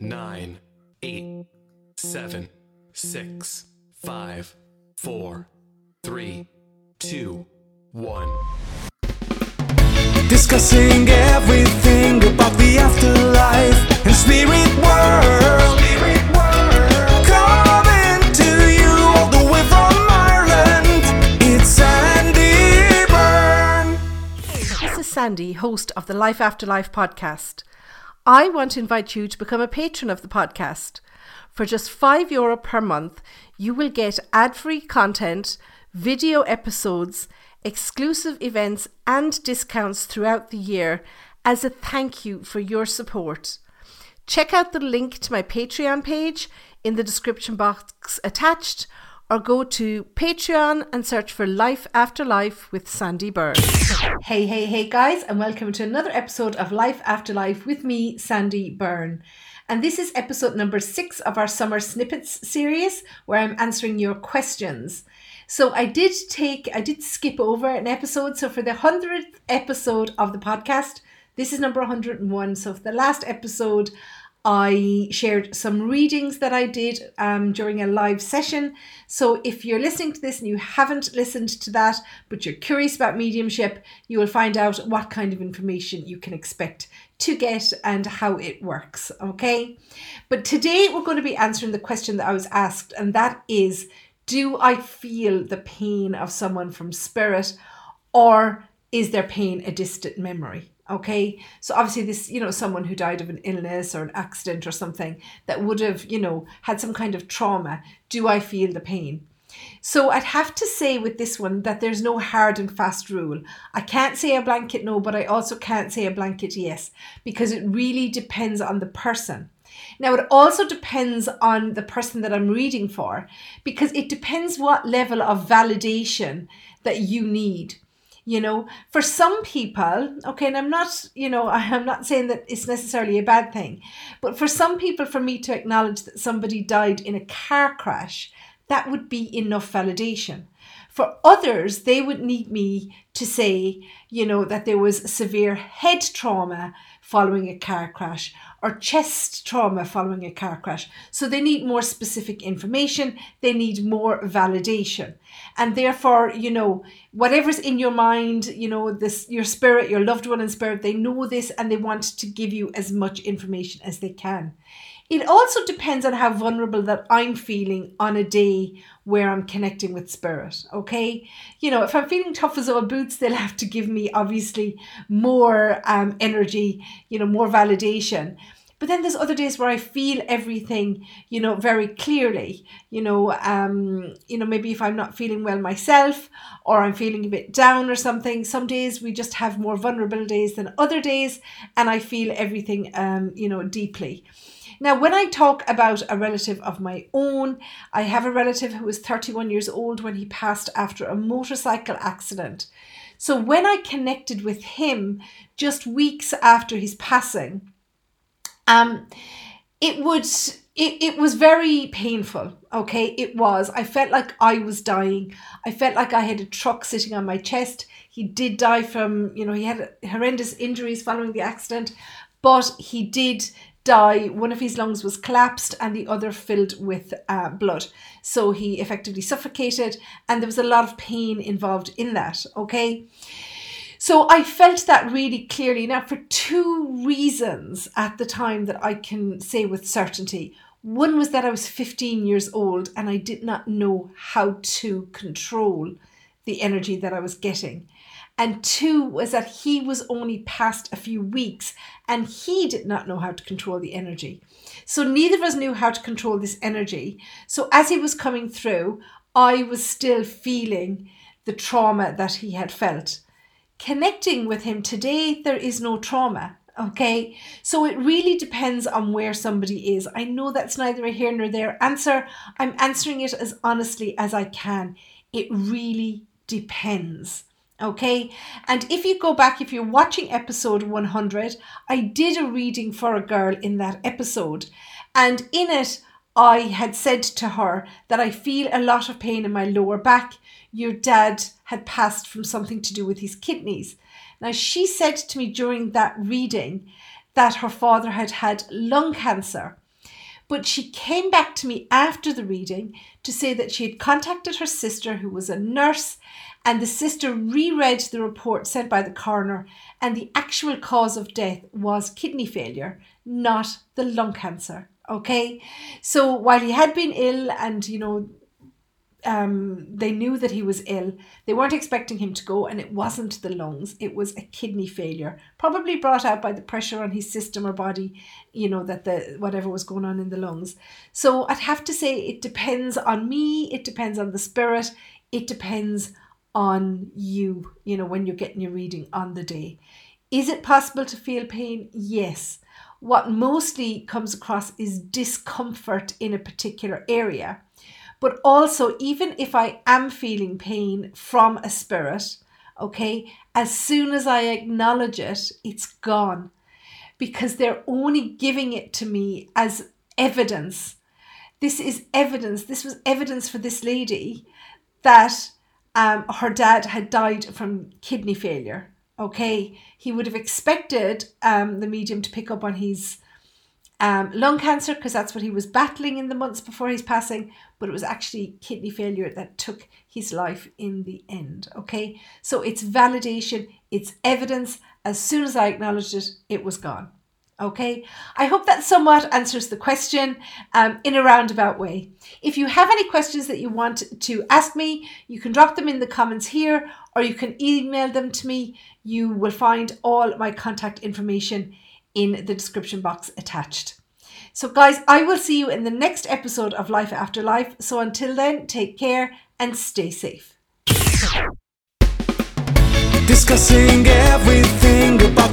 nine, eight, seven, six, five, four, three, two, one. Discussing everything about the afterlife and spirit world. Coming to you all the way from Ireland. It's Sandie Byrne. This is Sandie, host of the Life After Life podcast. I want to invite you to become a patron of the podcast. For just €5 Euro per month, you will get ad free content, video episodes, exclusive events, and discounts throughout the year as a thank you for your support. Check out the link to my Patreon page in the description box attached or go to Patreon and search for Life After Life with Sandie Byrne. Hey, hey, hey, guys, and welcome to another episode of Life After Life with me, Sandie Byrne. And this is episode number six of our summer snippets series where I'm answering your questions. So I did take, I did skip over an episode. So for the 100th episode of the podcast, this is number 101. So for the last episode, I shared some readings that I did um, during a live session. So if you're listening to this and you haven't listened to that, but you're curious about mediumship, you will find out what kind of information you can expect to get and how it works. Okay. But today we're going to be answering the question that I was asked, and that is Do I feel the pain of someone from spirit, or is their pain a distant memory? Okay, so obviously, this, you know, someone who died of an illness or an accident or something that would have, you know, had some kind of trauma. Do I feel the pain? So I'd have to say with this one that there's no hard and fast rule. I can't say a blanket no, but I also can't say a blanket yes because it really depends on the person. Now, it also depends on the person that I'm reading for because it depends what level of validation that you need you know for some people okay and i'm not you know i'm not saying that it's necessarily a bad thing but for some people for me to acknowledge that somebody died in a car crash that would be enough validation for others they would need me to say you know that there was severe head trauma following a car crash or chest trauma following a car crash. So they need more specific information, they need more validation. And therefore, you know, whatever's in your mind, you know, this your spirit, your loved one in spirit, they know this and they want to give you as much information as they can. It also depends on how vulnerable that I'm feeling on a day where I'm connecting with spirit. Okay. You know, if I'm feeling tough as old boots, they'll have to give me obviously more um, energy, you know, more validation. But then there's other days where I feel everything, you know, very clearly. You know, um, you know, maybe if I'm not feeling well myself or I'm feeling a bit down or something, some days we just have more vulnerable days than other days, and I feel everything um, you know, deeply. Now, when I talk about a relative of my own, I have a relative who was 31 years old when he passed after a motorcycle accident. So, when I connected with him just weeks after his passing, um, it would it, it was very painful okay? It was. I felt like i was dying. I felt like i had a truck sitting on my chest. He did die from you know he had horrendous injuries following the accident but he did die. One of his lungs was collapsed and the other filled with uh, blood. So he effectively suffocated, and there was a lot of pain involved in that. Okay. So I felt that really clearly. Now, for two reasons at the time that I can say with certainty. One was that I was 15 years old and I did not know how to control the energy that I was getting. And two was that he was only past a few weeks and he did not know how to control the energy. So neither of us knew how to control this energy. So as he was coming through, I was still feeling the trauma that he had felt. Connecting with him today, there is no trauma. Okay, so it really depends on where somebody is. I know that's neither a here nor there answer. I'm answering it as honestly as I can. It really depends. Okay, and if you go back, if you're watching episode 100, I did a reading for a girl in that episode, and in it, I had said to her that I feel a lot of pain in my lower back. Your dad had passed from something to do with his kidneys. Now, she said to me during that reading that her father had had lung cancer But she came back to me after the reading to say that she had contacted her sister, who was a nurse, and the sister reread the report sent by the coroner, and the actual cause of death was kidney failure, not the lung cancer. Okay, so while he had been ill and you know um, they knew that he was ill. They weren't expecting him to go, and it wasn't the lungs, it was a kidney failure, probably brought out by the pressure on his system or body, you know, that the whatever was going on in the lungs. So I'd have to say it depends on me, it depends on the spirit, it depends on you, you know, when you're getting your reading on the day. Is it possible to feel pain? Yes. What mostly comes across is discomfort in a particular area. But also, even if I am feeling pain from a spirit, okay, as soon as I acknowledge it, it's gone because they're only giving it to me as evidence. This is evidence. This was evidence for this lady that um, her dad had died from kidney failure. Okay, he would have expected um, the medium to pick up on his um, lung cancer because that's what he was battling in the months before his passing, but it was actually kidney failure that took his life in the end. Okay, so it's validation, it's evidence. As soon as I acknowledged it, it was gone. Okay, I hope that somewhat answers the question um, in a roundabout way. If you have any questions that you want to ask me, you can drop them in the comments here or you can email them to me. You will find all my contact information in the description box attached. So, guys, I will see you in the next episode of Life After Life. So, until then, take care and stay safe. Discussing everything about